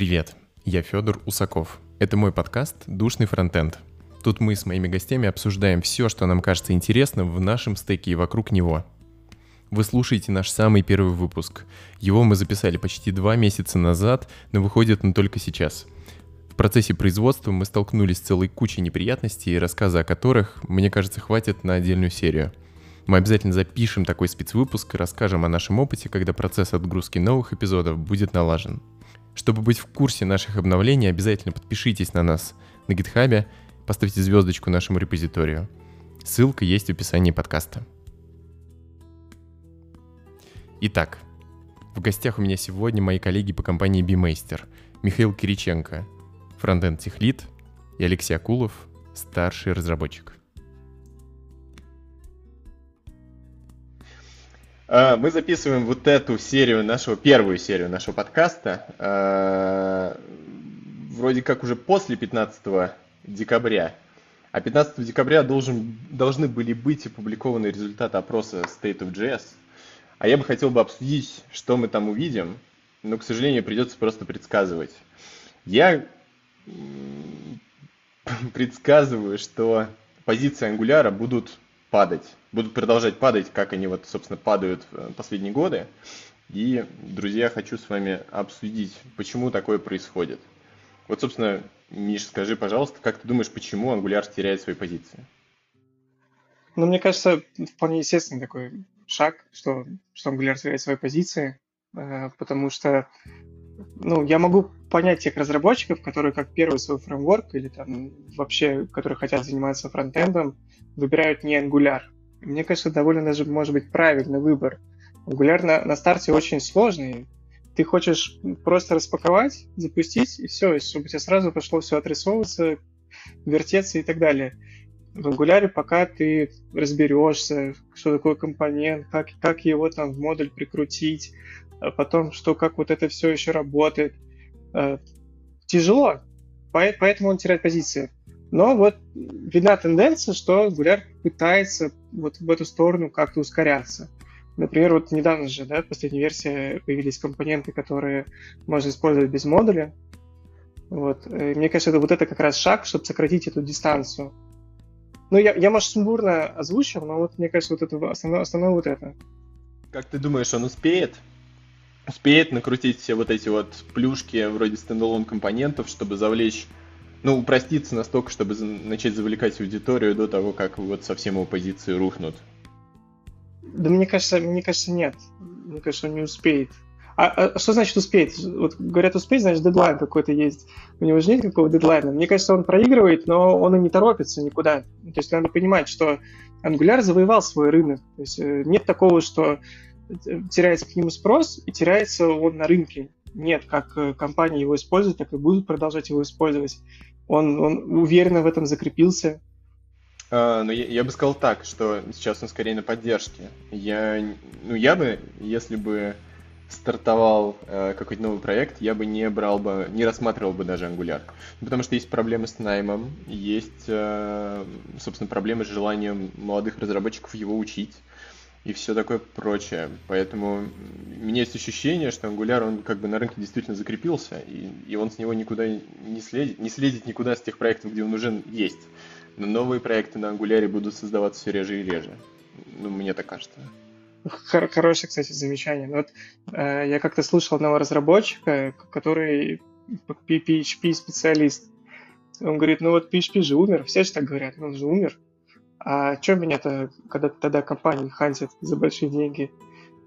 Привет, я Федор Усаков. Это мой подкаст «Душный фронтенд». Тут мы с моими гостями обсуждаем все, что нам кажется интересным в нашем стеке и вокруг него. Вы слушаете наш самый первый выпуск. Его мы записали почти два месяца назад, но выходит он только сейчас. В процессе производства мы столкнулись с целой кучей неприятностей, рассказа о которых, мне кажется, хватит на отдельную серию – мы обязательно запишем такой спецвыпуск и расскажем о нашем опыте, когда процесс отгрузки новых эпизодов будет налажен. Чтобы быть в курсе наших обновлений, обязательно подпишитесь на нас на гитхабе, поставьте звездочку нашему репозиторию. Ссылка есть в описании подкаста. Итак, в гостях у меня сегодня мои коллеги по компании BeMaster, Михаил Кириченко, фронтенд техлит, и Алексей Акулов, старший разработчик. Мы записываем вот эту серию, нашего первую серию нашего подкаста, а, вроде как уже после 15 декабря. А 15 декабря должен, должны были быть опубликованы результаты опроса State of JS. А я бы хотел бы обсудить, что мы там увидим, но, к сожалению, придется просто предсказывать. Я предсказываю, что позиции ангуляра будут падать, будут продолжать падать, как они вот, собственно, падают последние годы. И, друзья, хочу с вами обсудить, почему такое происходит. Вот, собственно, Миш, скажи, пожалуйста, как ты думаешь, почему Angular теряет свои позиции? Ну, мне кажется, вполне естественный такой шаг, что, что Angular теряет свои позиции, э, потому что ну, я могу понять тех разработчиков, которые как первый свой фреймворк или там вообще, которые хотят заниматься фронтендом, выбирают не Angular. Мне кажется, довольно даже может быть правильный выбор. Angular на, на старте очень сложный. Ты хочешь просто распаковать, запустить, и все, и чтобы у тебя сразу пошло все отрисовываться, вертеться и так далее. В Angular пока ты разберешься, что такое компонент, как, как его там в модуль прикрутить, а потом, что как вот это все еще работает. Э, тяжело, поэтому он теряет позиции. Но вот видна тенденция, что Angular пытается вот в эту сторону как-то ускоряться. Например, вот недавно же, да, в последней версии появились компоненты, которые можно использовать без модуля. Вот. И мне кажется, это вот это как раз шаг, чтобы сократить эту дистанцию. Ну, я, я может, сумбурно озвучил, но вот мне кажется, вот это основное, основное вот это. Как ты думаешь, он успеет? успеет накрутить все вот эти вот плюшки вроде стендалон компонентов, чтобы завлечь, ну, упроститься настолько, чтобы начать завлекать аудиторию до того, как вот совсем его позиции рухнут. Да мне кажется, мне кажется, нет. Мне кажется, он не успеет. А, а что значит успеть? Вот говорят успеть, значит дедлайн какой-то есть. У него же нет какого дедлайна. Мне кажется, он проигрывает, но он и не торопится никуда. То есть надо понимать, что Angular завоевал свой рынок. То есть э, нет такого, что теряется к нему спрос, и теряется он на рынке. Нет, как э, компании его используют, так и будут продолжать его использовать. Он, он уверенно в этом закрепился. А, ну, я, я бы сказал так, что сейчас он скорее на поддержке. Я, ну, я бы, если бы стартовал э, какой-то новый проект, я бы не брал бы, не рассматривал бы даже Angular. Потому что есть проблемы с наймом, есть, э, собственно, проблемы с желанием молодых разработчиков его учить и все такое прочее. Поэтому у меня есть ощущение, что Angular, он как бы на рынке действительно закрепился, и, и он с него никуда не следит, не следит никуда с тех проектов, где он уже есть. Но новые проекты на Angular будут создаваться все реже и реже. Ну, мне так кажется. Хор- хорошее, кстати, замечание. Вот, э, я как-то слышал одного разработчика, который PHP-специалист. Он говорит, ну вот PHP же умер, все же так говорят, он же умер. А что меня-то, когда тогда компании хантят за большие деньги?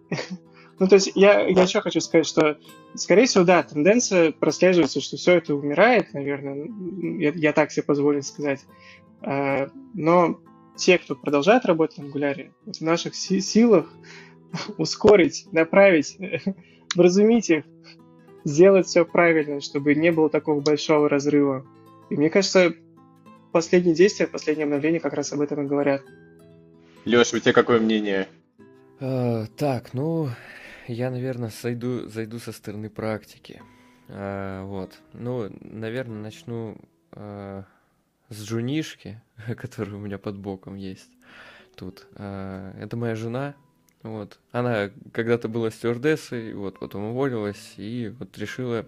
ну, то есть я, я еще хочу сказать, что, скорее всего, да, тенденция прослеживается, что все это умирает, наверное, я, я так себе позволю сказать. А, но те, кто продолжает работать на Angular, в наших силах ускорить, направить, вразумить их, сделать все правильно, чтобы не было такого большого разрыва. И мне кажется, последние действия, последние обновления как раз об этом и говорят. Леш, у тебя какое мнение? А, так, ну, я, наверное, сойду, зайду со стороны практики. А, вот. Ну, наверное, начну а, с Джунишки, который у меня под боком есть тут. Это моя жена. Вот. Она когда-то была стюардессой, вот, потом уволилась и вот решила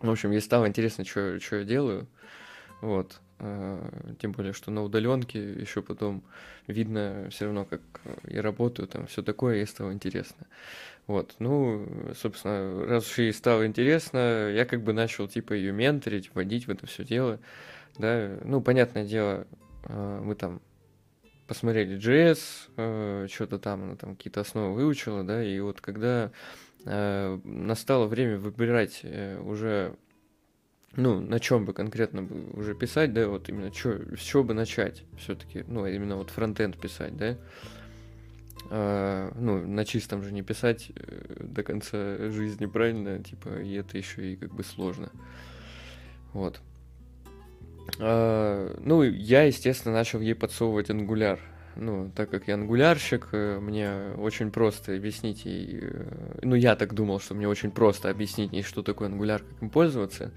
В общем, ей стало интересно, что я делаю. Вот. А, тем более, что на удаленке еще потом видно все равно, как я работаю, там все такое, ей стало интересно. Вот, ну, собственно, раз уж ей стало интересно, я как бы начал, типа, ее менторить, вводить в это все дело, да, ну, понятное дело, а, мы там посмотрели JS, что-то там, она там какие-то основы выучила, да, и вот когда настало время выбирать э, уже ну, на чем бы конкретно бы уже писать, да, вот именно чё, с чего бы начать все-таки, ну, именно вот фронтенд писать, да, а, ну, на чистом же не писать э, до конца жизни, правильно, типа, и это еще и как бы сложно, вот. А, ну, я, естественно, начал ей подсовывать ангуляр, ну, так как я ангулярщик, э, мне очень просто объяснить ей, э, ну, я так думал, что мне очень просто объяснить ей, что такое ангуляр, как им пользоваться,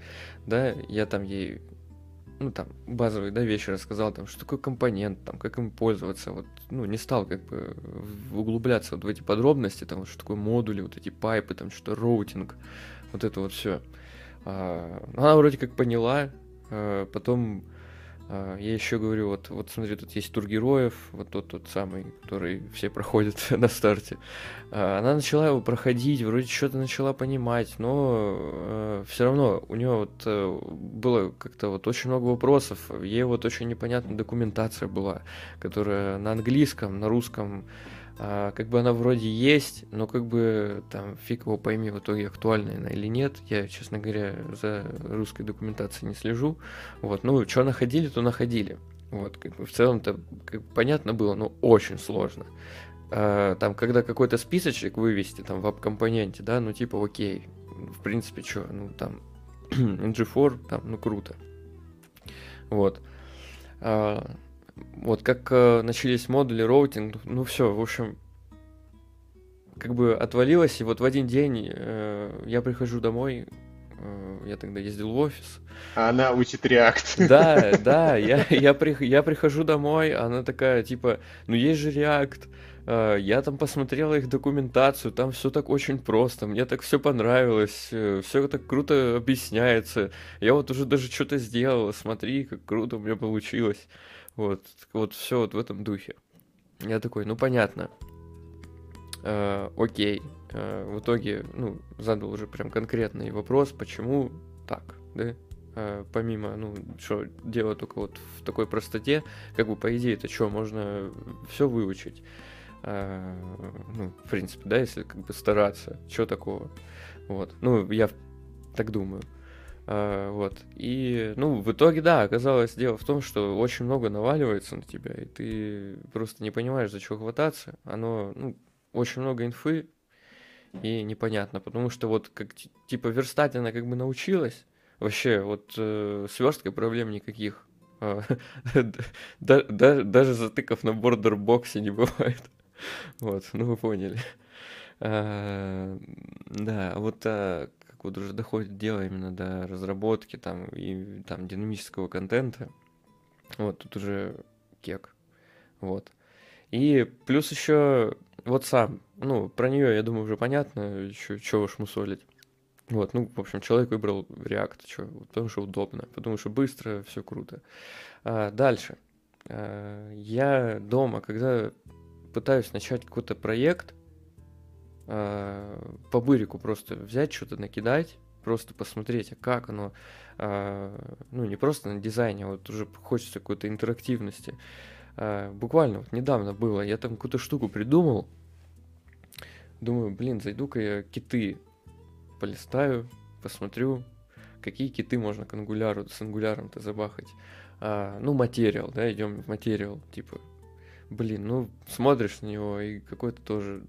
да, я там ей, ну, там, базовые, да, вещи рассказал, там, что такое компонент, там, как им пользоваться, вот, ну, не стал, как бы, углубляться вот в эти подробности, там, что такое модули, вот эти пайпы, там, что роутинг, вот это вот все. А, она вроде как поняла, а, потом я еще говорю, вот, вот смотри, тут есть тур героев, вот тот тот самый, который все проходят на старте. А, она начала его проходить, вроде что-то начала понимать, но э, все равно у нее вот э, было как-то вот очень много вопросов, ей вот очень непонятная документация была, которая на английском, на русском, а, как бы она вроде есть, но как бы там фиг его пойми в итоге актуальна она или нет. Я, честно говоря, за русской документацией не слежу. Вот, ну, что находили, то находили. Вот, как бы в целом-то как бы, понятно было, но очень сложно. А, там, когда какой-то списочек вывести там в аб-компоненте, да, ну типа окей, в принципе, что, ну там NG4, там, ну круто. Вот. А, вот как э, начались модули, роутинг, ну все, в общем, как бы отвалилось, и вот в один день э, я прихожу домой, э, я тогда ездил в офис. А она учит React. Да, да, я, я, при, я прихожу домой, она такая, типа, ну есть же React, э, я там посмотрела их документацию, там все так очень просто, мне так все понравилось, э, все так круто объясняется, я вот уже даже что-то сделала, смотри, как круто у меня получилось. Вот, вот все вот в этом духе. Я такой, ну понятно. Э, окей. Э, в итоге, ну, задал уже прям конкретный вопрос, почему так, да? Э, помимо, ну, что дело только вот в такой простоте, как бы по идее это что, можно все выучить. Э, ну, в принципе, да, если как бы стараться, что такого. Вот. Ну, я так думаю. А, вот. И, ну, в итоге, да, оказалось дело в том, что очень много наваливается на тебя, и ты просто не понимаешь, за что хвататься. Оно, ну, очень много инфы, и непонятно, потому что вот как типа верстать она как бы научилась, вообще вот э, сверсткой проблем никаких. А, даже затыков на бордербоксе не бывает. Вот, ну вы поняли. А, да, вот как вот уже доходит дело именно до разработки там и там динамического контента, вот тут уже кек, вот. И плюс еще вот сам, ну, про нее, я думаю, уже понятно, еще чего уж мусолить. Вот, ну, в общем, человек выбрал React, что, потому что удобно, потому что быстро, все круто. А, дальше. А, я дома, когда пытаюсь начать какой-то проект, э, по бырику просто взять, что-то накидать, просто посмотреть, а как оно, э, ну, не просто на дизайне, а вот уже хочется какой-то интерактивности. Э, буквально вот недавно было, я там какую-то штуку придумал, думаю, блин, зайду-ка я киты полистаю, посмотрю, какие киты можно к ангуляру, с ангуляром-то забахать. А, ну, материал, да, идем в материал, типа, блин, ну, смотришь на него, и какой-то тоже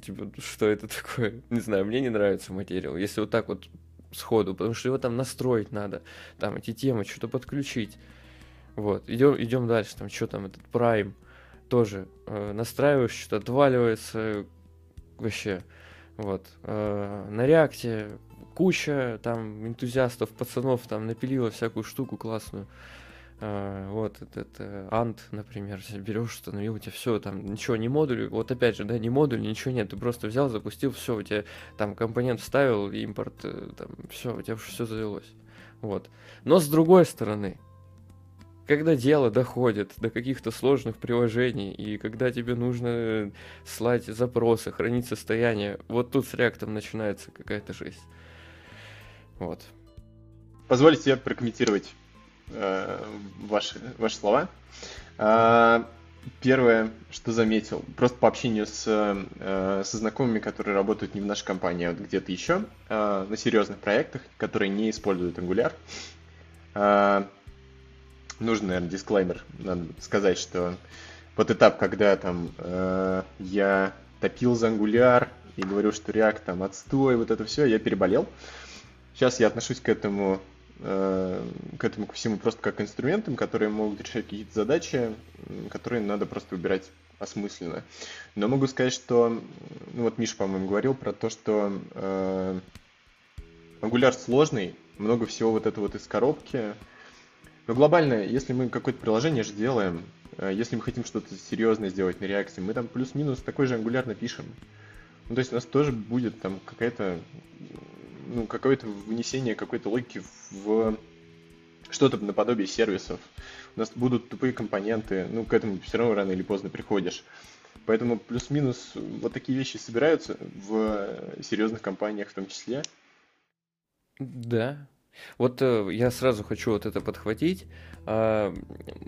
Типа, что это такое? Не знаю, мне не нравится материал. Если вот так вот сходу, потому что его там настроить надо, там эти темы, что-то подключить. Вот, идем, идем дальше, там что там, этот Prime тоже э, настраиваешь, что-то отваливается вообще. Вот. Э, на реакте куча там энтузиастов, пацанов там напилила всякую штуку классную. А, вот этот Ant, например, берешь, установил, у тебя все, там ничего, не модуль, вот опять же, да, не модуль, ничего нет, ты просто взял, запустил, все, у тебя там компонент вставил, импорт, э, там, все, у тебя все завелось. Вот. Но с другой стороны, когда дело доходит до каких-то сложных приложений, и когда тебе нужно слать запросы, хранить состояние, вот тут с реактом начинается какая-то жесть. Вот. Позвольте себе прокомментировать э, ваши, ваши слова. Э, первое, что заметил, просто по общению с, э, со знакомыми, которые работают не в нашей компании, а где-то еще, э, на серьезных проектах, которые не используют Angular, э, нужно, наверное, дисклеймер, надо сказать, что вот этап, когда там э, я топил за Angular и говорю, что React там отстой, вот это все, я переболел. Сейчас я отношусь к этому Э, к этому ко всему просто как инструментам, которые могут решать какие-то задачи, которые надо просто выбирать осмысленно. Но могу сказать, что, ну вот Миша, по-моему, говорил про то, что э, Angular сложный, много всего вот это вот из коробки. Но глобально, если мы какое-то приложение же делаем, э, если мы хотим что-то серьезное сделать на реакции, мы там плюс-минус такой же Angular напишем. Ну, то есть у нас тоже будет там какая-то ну, какое-то внесение какой-то логики в что-то наподобие сервисов. У нас будут тупые компоненты, ну, к этому все равно рано или поздно приходишь. Поэтому плюс-минус вот такие вещи собираются в серьезных компаниях в том числе. Да, вот э, я сразу хочу вот это подхватить. Э,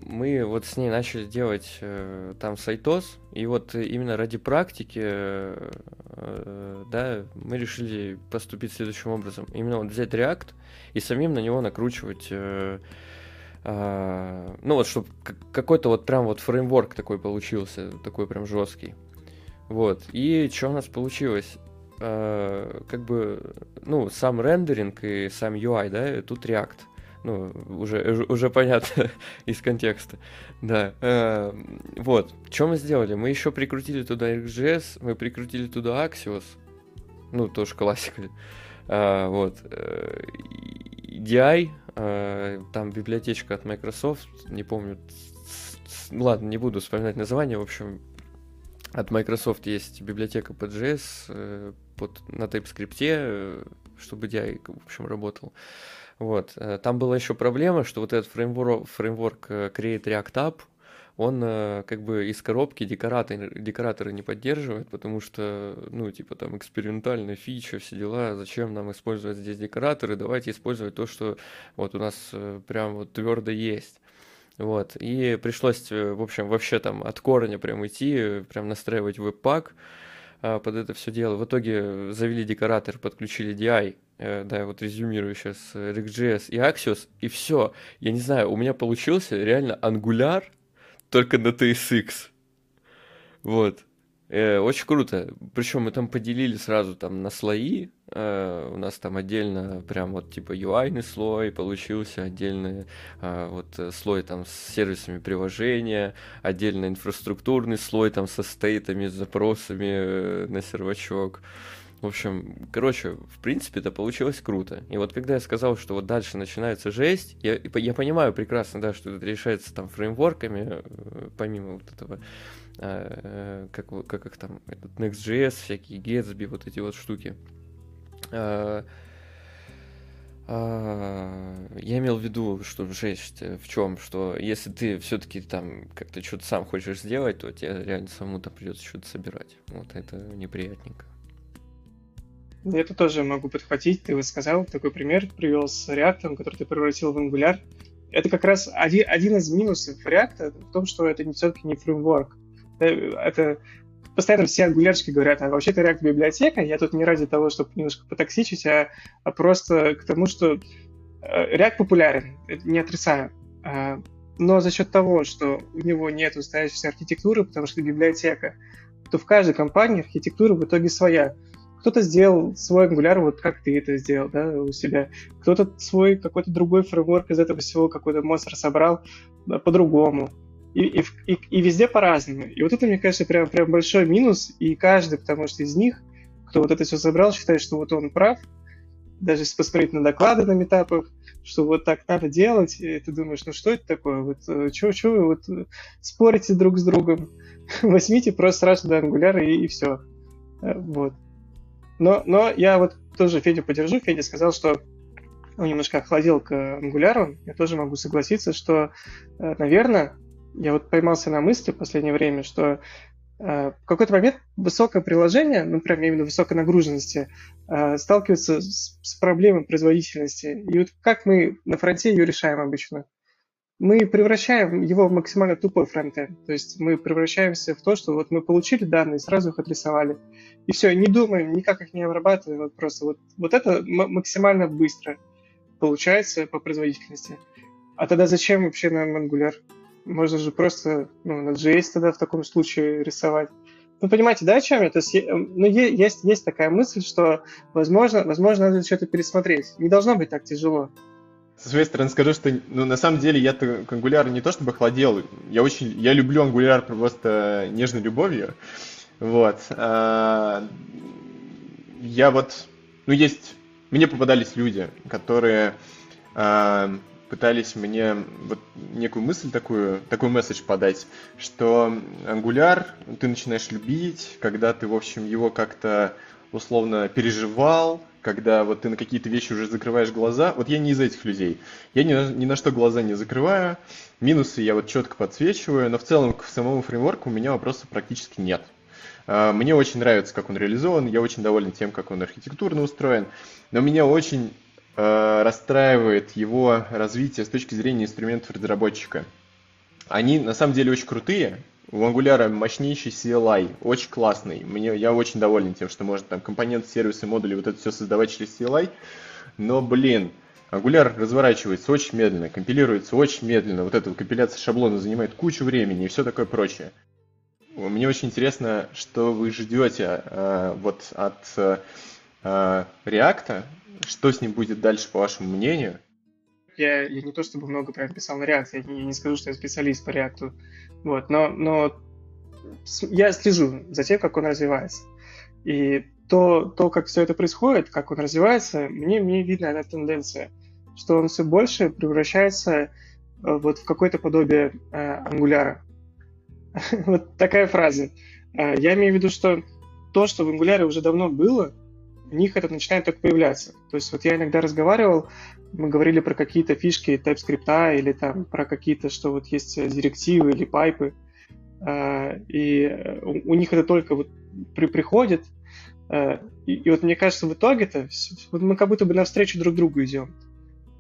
мы вот с ней начали делать э, там сайтос, и вот именно ради практики, э, да, мы решили поступить следующим образом. Именно вот взять React и самим на него накручивать Uh, ну вот, чтобы какой-то вот прям вот фреймворк такой получился, такой прям жесткий. Вот. И что у нас получилось? Э, как бы, ну, сам рендеринг и сам UI, да, тут React. Ну, уже, уже понятно из контекста. Да. Э, вот. Что мы сделали? Мы еще прикрутили туда XGS, мы прикрутили туда Axios. Ну, тоже классика. Э, вот. Э, DI, э, там библиотечка от Microsoft, не помню, ладно, не буду вспоминать название, в общем, от Microsoft есть библиотека PGS э, под, на TypeScript, э, чтобы DI, в общем, работал. Вот. Э, там была еще проблема, что вот этот фреймворк, фреймворк Create React App, он как бы из коробки декораторы, декораторы не поддерживает, потому что, ну, типа там экспериментальная фича, все дела, зачем нам использовать здесь декораторы, давайте использовать то, что вот у нас прям вот твердо есть. Вот, и пришлось, э, в общем, вообще там от корня прям идти, прям настраивать веб-пак а, под это все дело. В итоге завели декоратор, подключили DI, э, да, вот резюмирую сейчас RxJS и Axios, и все. Я не знаю, у меня получился реально Angular только на TSX. Вот. Э, очень круто. Причем мы там поделили сразу там на слои. Э, у нас там отдельно прям вот типа UI слой получился, отдельный э, вот слой там с сервисами приложения, отдельно инфраструктурный слой там со стейтами, с запросами э, на сервачок. В общем, короче, в принципе, это получилось круто. И вот когда я сказал, что вот дальше начинается жесть, я, я понимаю прекрасно, да, что это решается там фреймворками, э, помимо вот этого, э, как, как их там, этот Next.js, всякие Gatsby, вот эти вот штуки. Э, я имел в виду, что жесть в чем, что если ты все-таки там как-то что-то сам хочешь сделать, то тебе реально самому там придется что-то собирать. Вот это неприятненько. Это тоже могу подхватить. Ты вот сказал, такой пример привел с React, который ты превратил в Angular. Это как раз один, один из минусов React в том, что это все-таки не фреймворк. Э, это постоянно все ангулярчики говорят, а вообще-то React библиотека, я тут не ради того, чтобы немножко потоксичить, а, а просто к тому, что э, React популярен, не отрицаю. А, но за счет того, что у него нет устоявшейся архитектуры, потому что библиотека, то в каждой компании архитектура в итоге своя. Кто-то сделал свой Angular, вот как ты это сделал, да, у себя. Кто-то свой какой-то другой фреймворк из этого всего какой-то монстр собрал да, по-другому. И, и, и, и везде по-разному. И вот это, мне кажется, прям, прям большой минус. И каждый, потому что из них, кто вот это все собрал, считает, что вот он прав. Даже если посмотреть на доклады на метапах, что вот так надо делать, и ты думаешь, ну что это такое, вот что вы вот спорите друг с другом, возьмите просто сразу до Angular и, и все. Вот. Но, но я вот тоже Федю поддержу. Федя сказал, что он немножко охладил к Angular. Я тоже могу согласиться, что, наверное, я вот поймался на мысли в последнее время, что э, в какой-то момент высокое приложение, ну, прям именно высокой нагруженности, э, сталкивается с, с проблемой производительности. И вот как мы на фронте ее решаем обычно? Мы превращаем его в максимально тупой фронтенд. То есть мы превращаемся в то, что вот мы получили данные, сразу их отрисовали. И все, не думаем, никак их не обрабатываем. Вот просто вот, вот это максимально быстро получается по производительности. А тогда зачем вообще нам Angular? Можно же просто ну, на JS тогда в таком случае рисовать. Ну, понимаете, да, о чем я? То есть, ну, есть, есть такая мысль, что, возможно, возможно, надо что-то пересмотреть. Не должно быть так тяжело. Со своей стороны скажу, что, ну, на самом деле, я-то к Angular не то чтобы охладел, я очень, я люблю Angular просто нежной любовью, вот. А, я вот, ну, есть, мне попадались люди, которые а, пытались мне вот некую мысль такую, такой месседж подать, что Angular ты начинаешь любить, когда ты, в общем, его как-то условно переживал, когда вот ты на какие-то вещи уже закрываешь глаза. Вот я не из этих людей. Я ни на, ни на что глаза не закрываю. Минусы я вот четко подсвечиваю, но в целом к самому фреймворку у меня вопросов практически нет. А, мне очень нравится, как он реализован, я очень доволен тем, как он архитектурно устроен, но меня очень расстраивает его развитие с точки зрения инструментов разработчика. Они на самом деле очень крутые. У Angular мощнейший CLI, очень классный. Мне, я очень доволен тем, что можно там компоненты, сервисы, модули, вот это все создавать через CLI. Но, блин, Angular разворачивается очень медленно, компилируется очень медленно. Вот эта компиляция шаблона занимает кучу времени и все такое прочее. Мне очень интересно, что вы ждете э, вот от э, React что с ним будет дальше, по вашему мнению? Я, я не то чтобы много прям писал на React, я не, не скажу, что я специалист по React, вот, но, но я слежу за тем, как он развивается. И то, то, как все это происходит, как он развивается, мне, мне видна эта тенденция, что он все больше превращается э, вот в какое-то подобие э, ангуляра. вот такая фраза. Э, я имею в виду, что то, что в ангуляре уже давно было, у них это начинает только появляться. То есть вот я иногда разговаривал, мы говорили про какие-то фишки TypeScript или там про какие-то, что вот есть директивы или пайпы, а, и у них это только вот при, приходит, а, и, и вот мне кажется, в итоге-то вот мы как будто бы навстречу друг другу идем.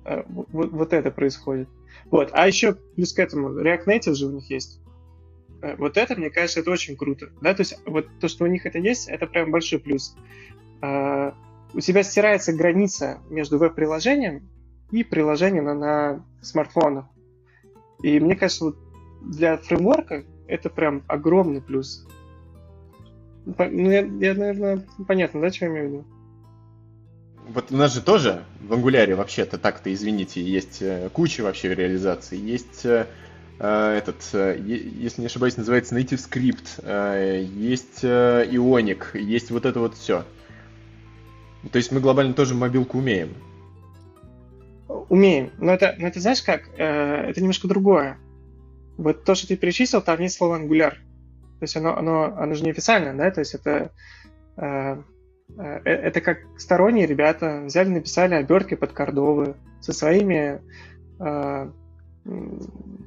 А, вот, вот это происходит. Вот. А еще плюс к этому React Native же у них есть. Вот это, мне кажется, это очень круто. Да? То есть вот то, что у них это есть, это прям большой плюс. А, у тебя стирается граница между веб-приложением и приложением на, на смартфонах. И мне кажется, вот для фреймворка это прям огромный плюс. Ну, я, я, наверное, понятно, да, что я имею в виду? Вот у нас же тоже в Angular вообще-то так-то, извините, есть э, куча вообще реализаций. Есть э, э этот, э, если не ошибаюсь, называется Native Script, э, есть э, Ionic, есть вот это вот все. То есть мы глобально тоже мобилку умеем. Умеем. Но это, но это знаешь как? Э, это немножко другое. Вот то, что ты перечислил, там есть слово Angular. То есть оно, оно, оно же неофициально, да? То есть это, э, э, это как сторонние ребята взяли, написали обертки под кордовы со своими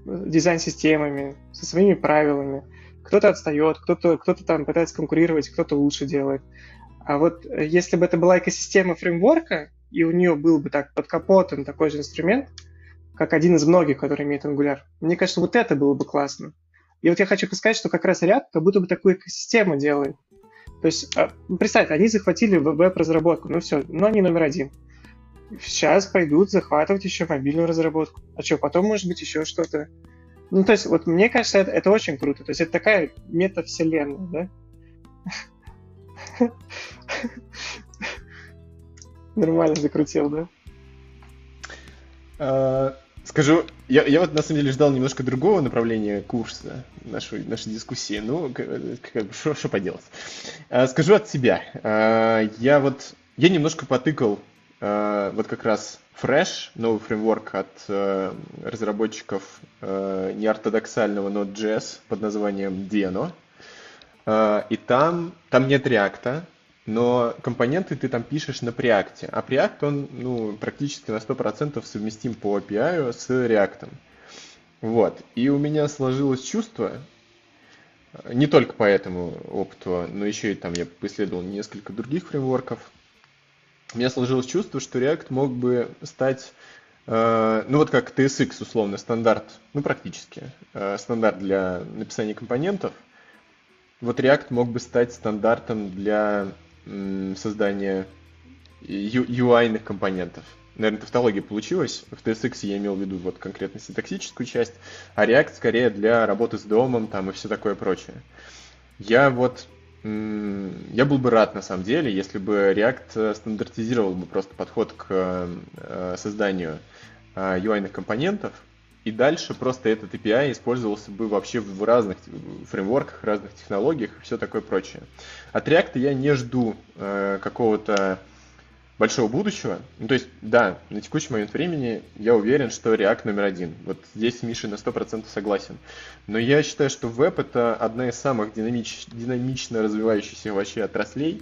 дизайн-системами, со своими правилами. Кто-то отстает, кто-то кто там пытается конкурировать, кто-то лучше делает. А вот э, если бы это была экосистема фреймворка, и у нее был бы так под капотом такой же инструмент, как один из многих, который имеет Angular, мне кажется, вот это было бы классно. И вот я хочу сказать, что как раз React как будто бы такую экосистему делает. То есть, а, представь, они захватили веб-разработку, ну все, но они номер один. Сейчас пойдут захватывать еще мобильную разработку. А что, потом может быть еще что-то. Ну, то есть, вот мне кажется, это, это очень круто. То есть, это такая метавселенная, да? Нормально закрутил, да? А, скажу, я, я вот на самом деле ждал немножко другого направления курса нашей, нашей дискуссии. Ну, что поделать. А, скажу от себя. А, я вот, я немножко потыкал вот как раз Fresh, новый фреймворк от э, разработчиков э, неортодоксального Node.js под названием Deno. Э, и там, там нет реакта, но компоненты ты там пишешь на Preact. А Preact, он ну, практически на 100% совместим по API с React. Вот. И у меня сложилось чувство, не только по этому опыту, но еще и там я поисследовал несколько других фреймворков, у меня сложилось чувство, что React мог бы стать, э, ну вот как TSX условно, стандарт, ну практически, э, стандарт для написания компонентов. Вот React мог бы стать стандартом для создания UI-ных компонентов. Наверное, тавтология получилась. В TSX я имел в виду вот конкретно синтаксическую часть, а React скорее для работы с домом там и все такое прочее. Я вот я был бы рад, на самом деле, если бы React э, стандартизировал бы просто подход к э, созданию UI-ных э, компонентов, и дальше просто этот API использовался бы вообще в разных фреймворках, разных технологиях и все такое прочее. От React я не жду какого-то большого будущего. Ну, то есть, да, на текущий момент времени я уверен, что React номер один. Вот здесь с Мишей на 100% согласен. Но я считаю, что веб это одна из самых динамич, динамично развивающихся вообще отраслей.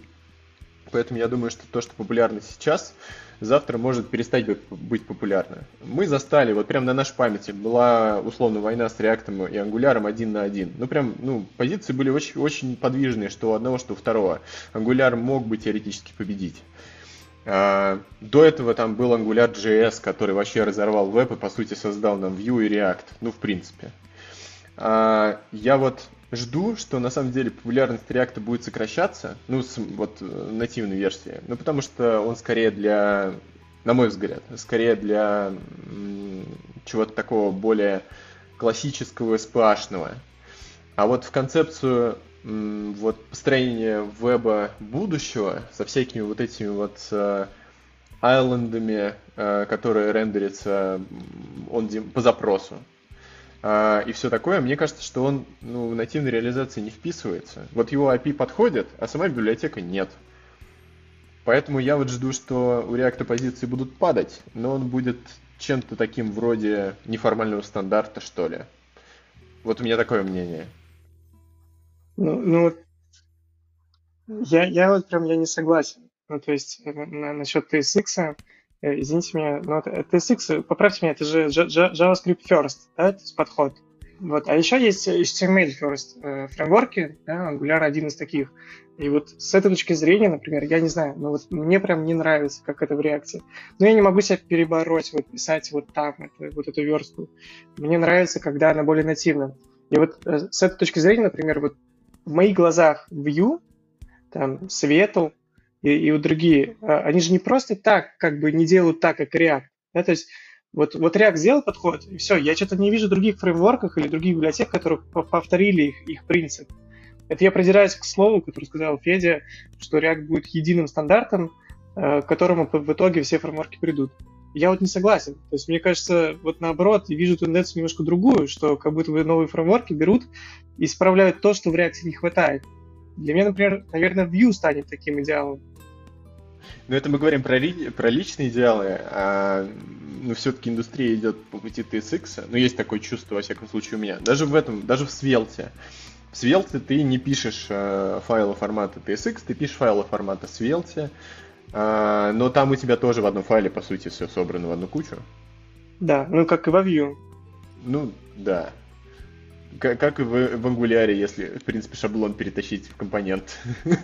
Поэтому я думаю, что то, что популярно сейчас, завтра может перестать быть популярно. Мы застали, вот прям на нашей памяти была условно война с React и Angular один на один. Ну прям, ну, позиции были очень, очень подвижные, что у одного, что у второго. Angular мог бы теоретически победить. А, до этого там был Angular.js, который вообще разорвал веб и, по сути, создал нам Vue и React. Ну, в принципе. А, я вот жду, что на самом деле популярность React будет сокращаться, ну, вот э, нативной версии. Ну, потому что он скорее для, на мой взгляд, скорее для чего-то такого более классического SPA-шного. А вот в концепцию вот построение веба будущего со всякими вот этими вот э, айлендами, э, которые рендерятся по запросу. Э, и все такое, мне кажется, что он ну, в нативной реализации не вписывается. Вот его API подходит, а сама библиотека нет. Поэтому я вот жду, что у React позиции будут падать, но он будет чем-то таким вроде неформального стандарта, что ли. Вот у меня такое мнение. Ну, ну я, я вот прям я не согласен. Ну, то есть э, на, насчет TSX, извините меня, но TSX, поправьте меня, это же JavaScript first, да, то есть подход. Вот. А еще есть HTML first э, фреймворки, да, Angular один из таких. И вот с этой точки зрения, например, я не знаю, но вот мне прям не нравится, как это в реакции. Но я не могу себя перебороть, вот писать вот там, это, вот эту верстку. Мне нравится, когда она более нативна. И вот с этой точки зрения, например, вот в моих глазах Vue, там, Светл и, и вот другие, а, они же не просто так, как бы не делают так, как React. Да? То есть вот, вот React сделал подход, и все, я что-то не вижу других фреймворках или других библиотек, которые повторили их, их принцип. Это я продираюсь к слову, которое сказал Федя, что React будет единым стандартом, э, к которому в итоге все фреймворки придут. Я вот не согласен. То есть, мне кажется, вот наоборот, я вижу тенденцию немножко другую, что как будто бы новые фреймворки берут и исправляют то, что в React не хватает. Для меня, например, наверное, Vue станет таким идеалом. Ну, это мы говорим про, про личные идеалы, а ну, все-таки индустрия идет по пути TSX. Ну, есть такое чувство, во всяком случае, у меня. Даже в этом, даже в Svelte. В Svelte ты не пишешь э, файлы формата TSX, ты пишешь файлы формата Svelte, а, но там у тебя тоже в одном файле, по сути, все собрано в одну кучу. Да, ну как и во Vue. Ну, да. Как, как и в, в Angular, если, в принципе, шаблон перетащить в компонент.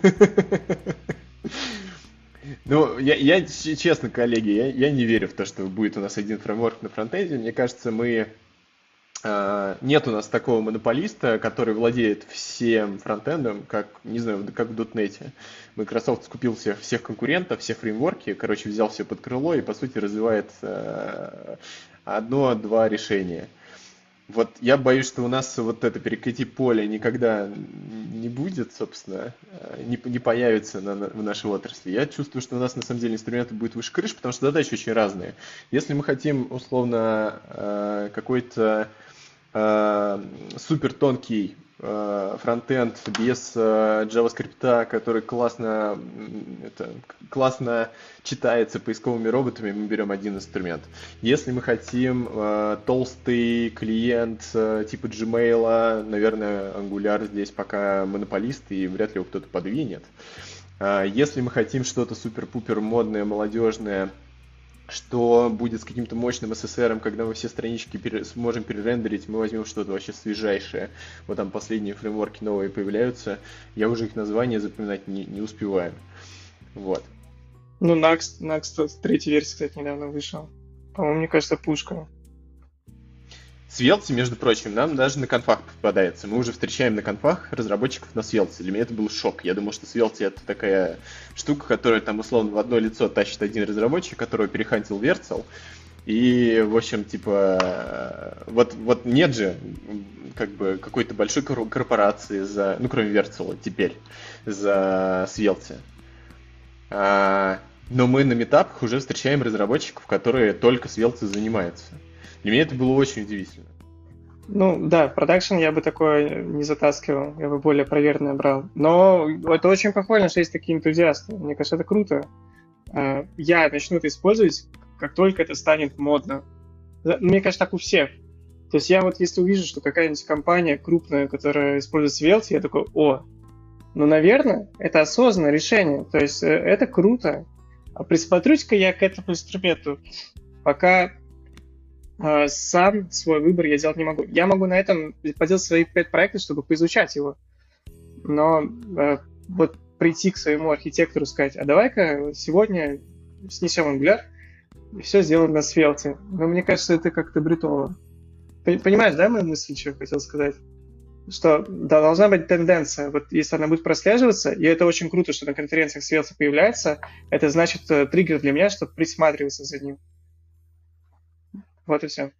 Ну, я, я честно, коллеги, я, я не верю в то, что будет у нас один фреймворк на фронтенде. Мне кажется, мы а, нет у нас такого монополиста, который владеет всем фронтендом, как, не знаю, как в .NET. Microsoft скупил всех, всех конкурентов, все фреймворки, короче, взял все под крыло и, по сути, развивает э, одно-два решения. Вот я боюсь, что у нас вот это перекати поле никогда не будет, собственно, э, не, не появится на, на, в нашей отрасли. Я чувствую, что у нас на самом деле инструменты будет выше крыши, потому что задачи очень разные. Если мы хотим, условно, э, какой-то э, супер тонкий фронтенд без э, JavaScript, который классно, это, классно читается поисковыми роботами, мы берем один инструмент. Если мы хотим э, толстый клиент э, типа Gmail, наверное, Angular здесь пока монополист и вряд ли его кто-то подвинет. Э, если мы хотим что-то супер-пупер модное, молодежное, что будет с каким-то мощным SSR, когда мы все странички пере, сможем перерендерить, мы возьмем что-то вообще свежайшее. Вот там последние фреймворки новые появляются, я уже их названия запоминать не, не успеваю. Вот. Ну, Next, Next третья версия, кстати, недавно вышел. По-моему, мне кажется, пушка. Svelte, между прочим, нам даже на конфах попадается. Мы уже встречаем на конфах разработчиков на Svelte. Для меня это был шок. Я думал, что Svelte это такая штука, которая там условно в одно лицо тащит один разработчик, которого перехантил Верцел. И, в общем, типа, вот, вот нет же как бы какой-то большой корпорации за, ну, кроме Верцела теперь, за Svelte. А, но мы на метапах уже встречаем разработчиков, которые только Svelte занимаются. Для меня это было очень удивительно. Ну да, в продакшн я бы такое не затаскивал, я бы более проверенное брал. Но это очень похвально, что есть такие энтузиасты. Мне кажется, это круто. А, я начну это использовать, как только это станет модно. Мне кажется, так у всех. То есть я вот если увижу, что какая-нибудь компания крупная, которая использует Svelte, я такой, о, ну, наверное, это осознанное решение. То есть э, это круто. А присмотрюсь-ка я к этому инструменту. Пока сам свой выбор я сделать не могу. Я могу на этом поделать свои пять проектов, чтобы поизучать его. Но э, вот прийти к своему архитектору и сказать, а давай-ка сегодня снесем Angular и все сделаем на Svelte. Но мне кажется, это как-то бредово. Понимаешь, да, мою мысль, что я хотел сказать? Что да, должна быть тенденция. Вот если она будет прослеживаться, и это очень круто, что на конференциях Svelte появляется, это значит э, триггер для меня, чтобы присматриваться за ним. Вот и все.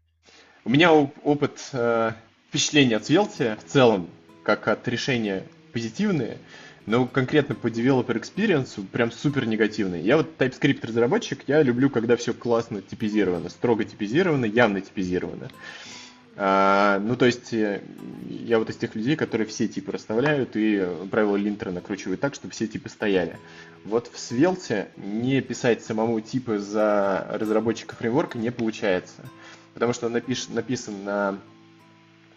У меня опыт э, впечатления от Svelte в целом, как от решения позитивные, но конкретно по developer experience прям супер негативный. Я вот TypeScript разработчик, я люблю, когда все классно типизировано, строго типизировано, явно типизировано. А, ну, то есть, э, я вот из тех людей, которые все типы расставляют и правила линтера накручивают так, чтобы все типы стояли. Вот в Svelte не писать самому типы за разработчика фреймворка не получается потому что он напиш, написан на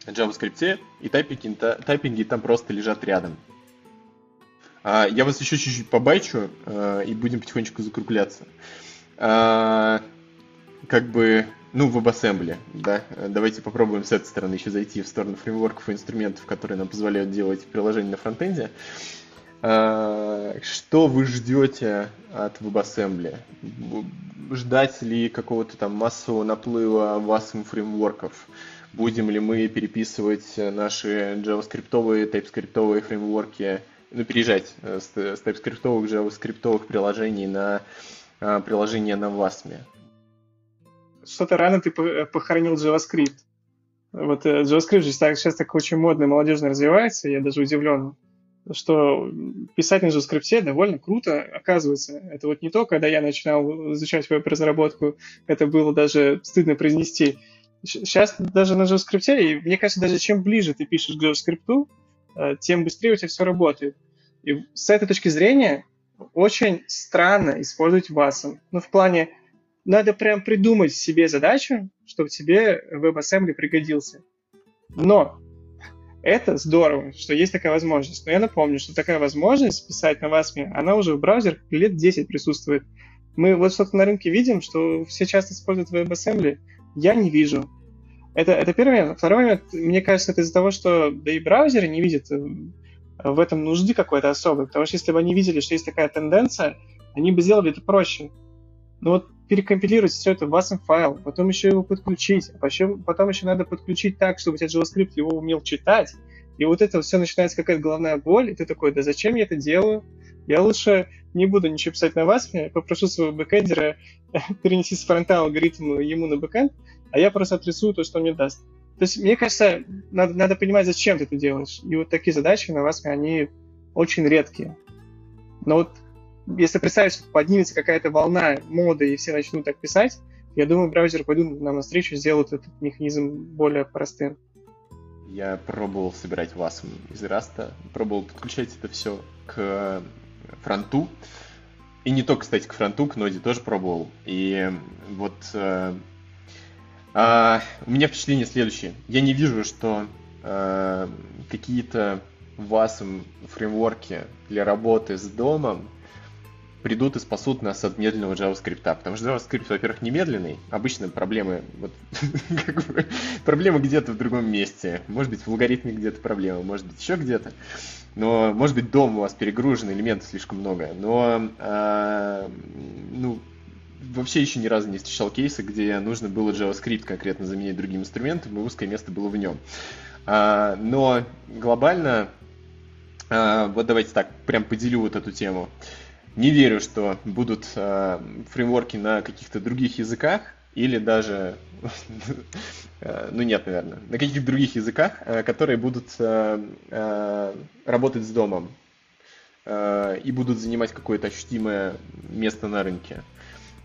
JavaScript, и тайпинги, тайпинги там просто лежат рядом. А, я вас еще чуть-чуть побайчу, а, и будем потихонечку закругляться. А, как бы, ну, в WebAssembly, да, давайте попробуем с этой стороны еще зайти в сторону фреймворков и инструментов, которые нам позволяют делать приложения на фронтенде. А, что вы ждете от WebAssembly? ждать ли какого-то там массового наплыва васм фреймворков? Будем ли мы переписывать наши JavaScript, TypeScript фреймворки, ну, переезжать с, с TypeScript, JavaScript приложений на а, приложение на WASM? Что-то рано ты похоронил JavaScript. Вот э, JavaScript же сейчас так очень модно и молодежно развивается, я даже удивлен что писать на JavaScript довольно круто, оказывается. Это вот не то, когда я начинал изучать веб-разработку, это было даже стыдно произнести. Сейчас даже на JavaScript, и мне кажется, даже чем ближе ты пишешь к JavaScript, э, тем быстрее у тебя все работает. И с этой точки зрения очень странно использовать WASM. Ну, в плане, надо прям придумать себе задачу, чтобы тебе WebAssembly пригодился. Но это здорово, что есть такая возможность. Но я напомню, что такая возможность писать на WASM, она уже в браузерах лет 10 присутствует. Мы вот что-то на рынке видим, что все часто используют WebAssembly. Я не вижу. Это, это первый момент. Второй момент, мне кажется, это из-за того, что да и браузеры не видят э, в этом нужды какой-то особой. Потому что если бы они видели, что есть такая тенденция, они бы сделали это проще. Но вот перекомпилировать все это в WASM файл, потом еще его подключить, а потом, потом еще надо подключить так, чтобы у тебя JavaScript его умел читать, и вот это все начинается какая-то головная боль, и ты такой, да зачем я это делаю? Я лучше не буду ничего писать на WASM, попрошу своего бэкэндера перенести с фронта алгоритм ему на бэкэнд, а я просто отрисую то, что он мне даст. То есть, мне кажется, надо, надо понимать, зачем ты это делаешь. И вот такие задачи на WASM, они очень редкие. Но вот если представить, что поднимется какая-то волна моды и все начнут так писать, я думаю, браузеры пойдут нам навстречу, сделают этот механизм более простым. я пробовал собирать вас из Раста, пробовал подключать это все к фронту. И не только, кстати, к фронту, к ноде тоже пробовал. И вот э, э, у меня впечатление следующее. Я не вижу, что э, какие-то WASM фреймворки для работы с домом придут и спасут нас от медленного JavaScript. Потому что JavaScript, во-первых, не медленный. Обычно проблемы, вот, как бы, проблемы где-то в другом месте. Может быть, в алгоритме где-то проблема, может быть, еще где-то. Но, может быть, дом у вас перегружен, элементов слишком много. Но, э, ну, вообще еще ни разу не встречал кейса, где нужно было JavaScript конкретно заменить другим инструментом, и узкое место было в нем. А, но глобально, а, вот давайте так, прям поделю вот эту тему. Не верю, что будут э, фреймворки на каких-то других языках или даже, э, ну нет, наверное, на каких-то других языках, э, которые будут э, работать с домом и будут занимать какое-то ощутимое место на рынке.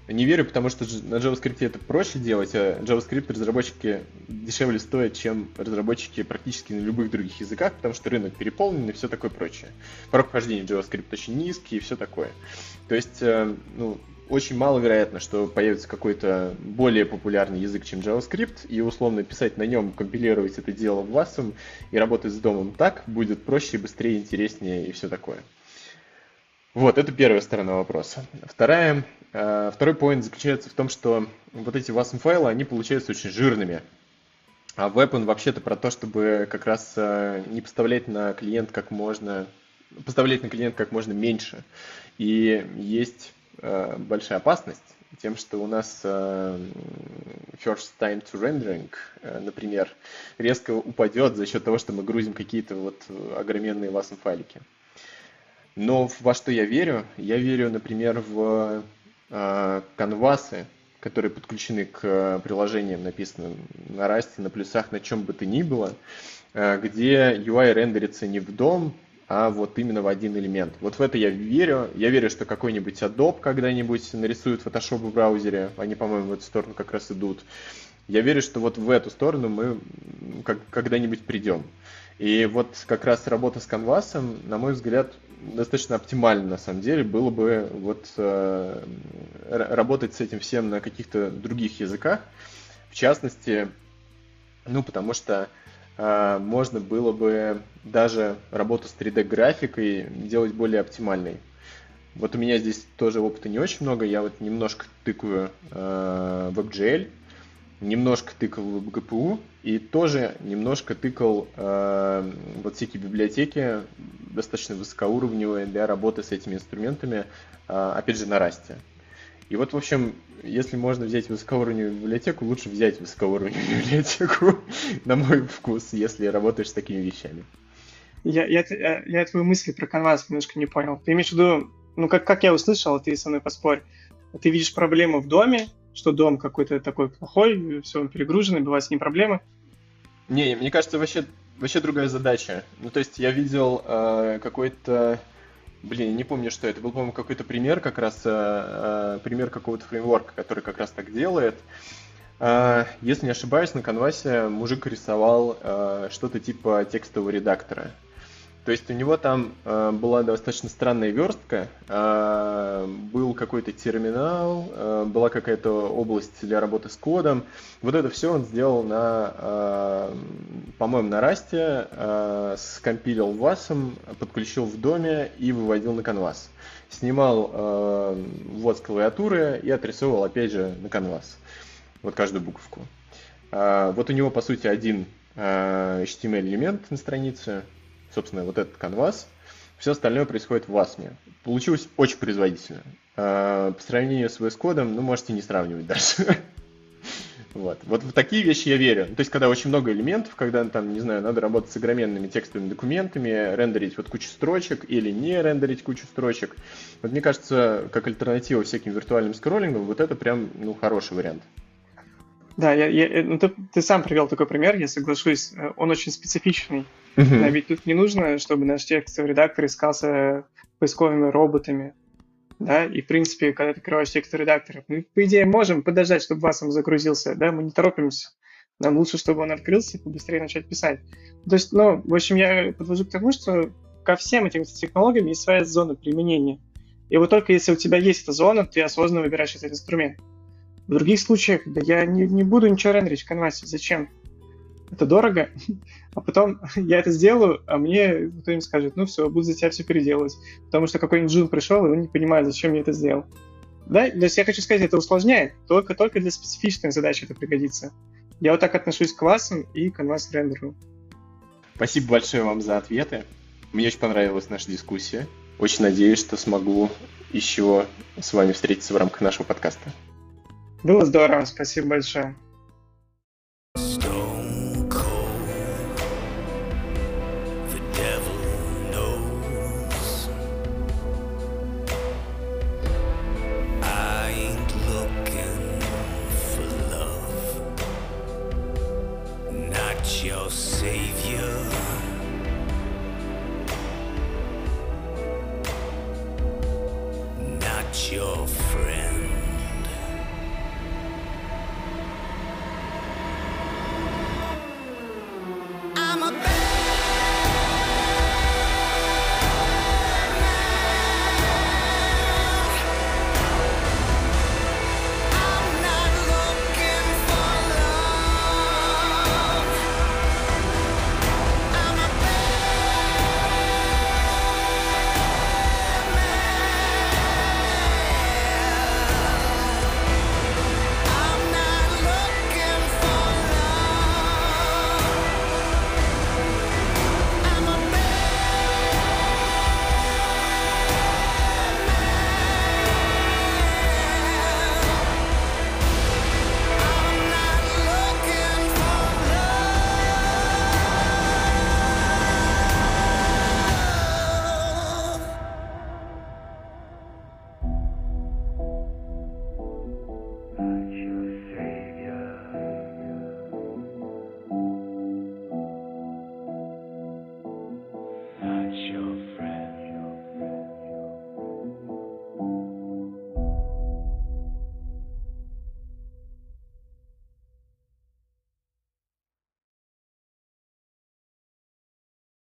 Не верю, потому что на JavaScript это проще делать, а JavaScript разработчики дешевле стоят, чем разработчики практически на любых других языках, потому что рынок переполнен и все такое прочее. Порог вхождения в JavaScript очень низкий и все такое. То есть, э, ну, очень маловероятно, что появится какой-то более популярный язык, чем JavaScript, и условно писать на нем, компилировать это дело в WASM и работать с домом так будет проще, быстрее, интереснее и все такое. Вот, это первая сторона вопроса. Вторая, э, второй point заключается в том, что вот эти WASM файлы, они получаются очень жирными. А веб, он вообще-то про то, чтобы как раз э, не поставлять на клиент как можно, поставлять на клиент как можно меньше. И есть э, большая опасность тем, что у нас first time to rendering, например, резко упадет за счет того, что мы грузим какие-то вот огроменные WASM файлики. Но во что я верю? Я верю, например, в э, канвасы, которые подключены к приложениям, написанным на расте, на плюсах, на чем бы то ни было, э, где UI рендерится не в дом, а вот именно в один элемент. Вот в это я верю. Я верю, что какой-нибудь Adobe когда-нибудь нарисует Photoshop в браузере. Они, по-моему, в эту сторону как раз идут. Я верю, что вот в эту сторону мы как, когда-нибудь придем. И вот как раз работа с канвасом, на мой взгляд, достаточно оптимально на самом деле было бы вот э, работать с этим всем на каких-то других языках. В частности, ну потому что э, можно было бы даже работу с 3D-графикой делать более оптимальной. Вот у меня здесь тоже опыта не очень много, я вот немножко тыкаю э, WebGL, немножко тыкал в GPU и тоже немножко тыкал э, вот всякие библиотеки достаточно высокоуровневые для работы с этими инструментами, э, опять же на расте. И вот, в общем, если можно взять высокоуровневую библиотеку, лучше взять высокоуровневую библиотеку, на мой вкус, если работаешь с такими вещами. Я, я, я твою мысль про Canvas немножко не понял. Ты имеешь в виду, ну, как, как я услышал, ты со мной поспорь, ты видишь проблему в доме, что дом какой-то такой плохой, все, он перегруженный, бывают с ним проблемы. Не, мне кажется, вообще, вообще другая задача. Ну, то есть я видел э, какой-то... Блин, не помню, что это. Был, по-моему, какой-то пример, как раз э, э, пример какого-то фреймворка, который как раз так делает. Э, если не ошибаюсь, на конвасе мужик рисовал э, что-то типа текстового редактора. То есть у него там э, была достаточно странная верстка, э, был какой-то терминал, э, была какая-то область для работы с кодом. Вот это все он сделал на, э, по-моему, на расте, э, скомпилил васом, подключил в доме и выводил на канвас. Снимал э, ввод с клавиатуры и отрисовывал опять же на канвас. Вот каждую буковку. Э, вот у него, по сути, один э, HTML-элемент на странице, собственно, вот этот канвас. Все остальное происходит в Asm. Получилось очень производительно. А, по сравнению с VS Code, ну, можете не сравнивать даже. Вот. вот в такие вещи я верю. То есть, когда очень много элементов, когда, там, не знаю, надо работать с огроменными текстовыми документами, рендерить вот кучу строчек или не рендерить кучу строчек. Вот мне кажется, как альтернатива всяким виртуальным скроллингам, вот это прям, ну, хороший вариант. Да, я, я, ну, ты, ты сам привел такой пример, я соглашусь, э, он очень специфичный. Да, ведь тут не нужно, чтобы наш текстовый редактор искался поисковыми роботами. Да, и в принципе, когда ты открываешь текстовый редактор, мы, по идее, можем подождать, чтобы вас он загрузился, да, мы не торопимся. Нам лучше, чтобы он открылся и побыстрее начать писать. То есть, ну, в общем, я подвожу к тому, что ко всем этим технологиям есть своя зона применения. И вот только если у тебя есть эта зона, ты осознанно выбираешь этот инструмент. В других случаях, да я не, не буду ничего рендерить в канвасе. Зачем? Это дорого. А потом я это сделаю, а мне кто-нибудь скажет, ну все, буду за тебя все переделывать. Потому что какой-нибудь джун пришел, и он не понимает, зачем я это сделал. Да, то есть я хочу сказать, это усложняет. Только, только для специфичных задач это пригодится. Я вот так отношусь к классам и канвас рендеру. Спасибо большое вам за ответы. Мне очень понравилась наша дискуссия. Очень надеюсь, что смогу еще с вами встретиться в рамках нашего подкаста. Было здорово, спасибо большое.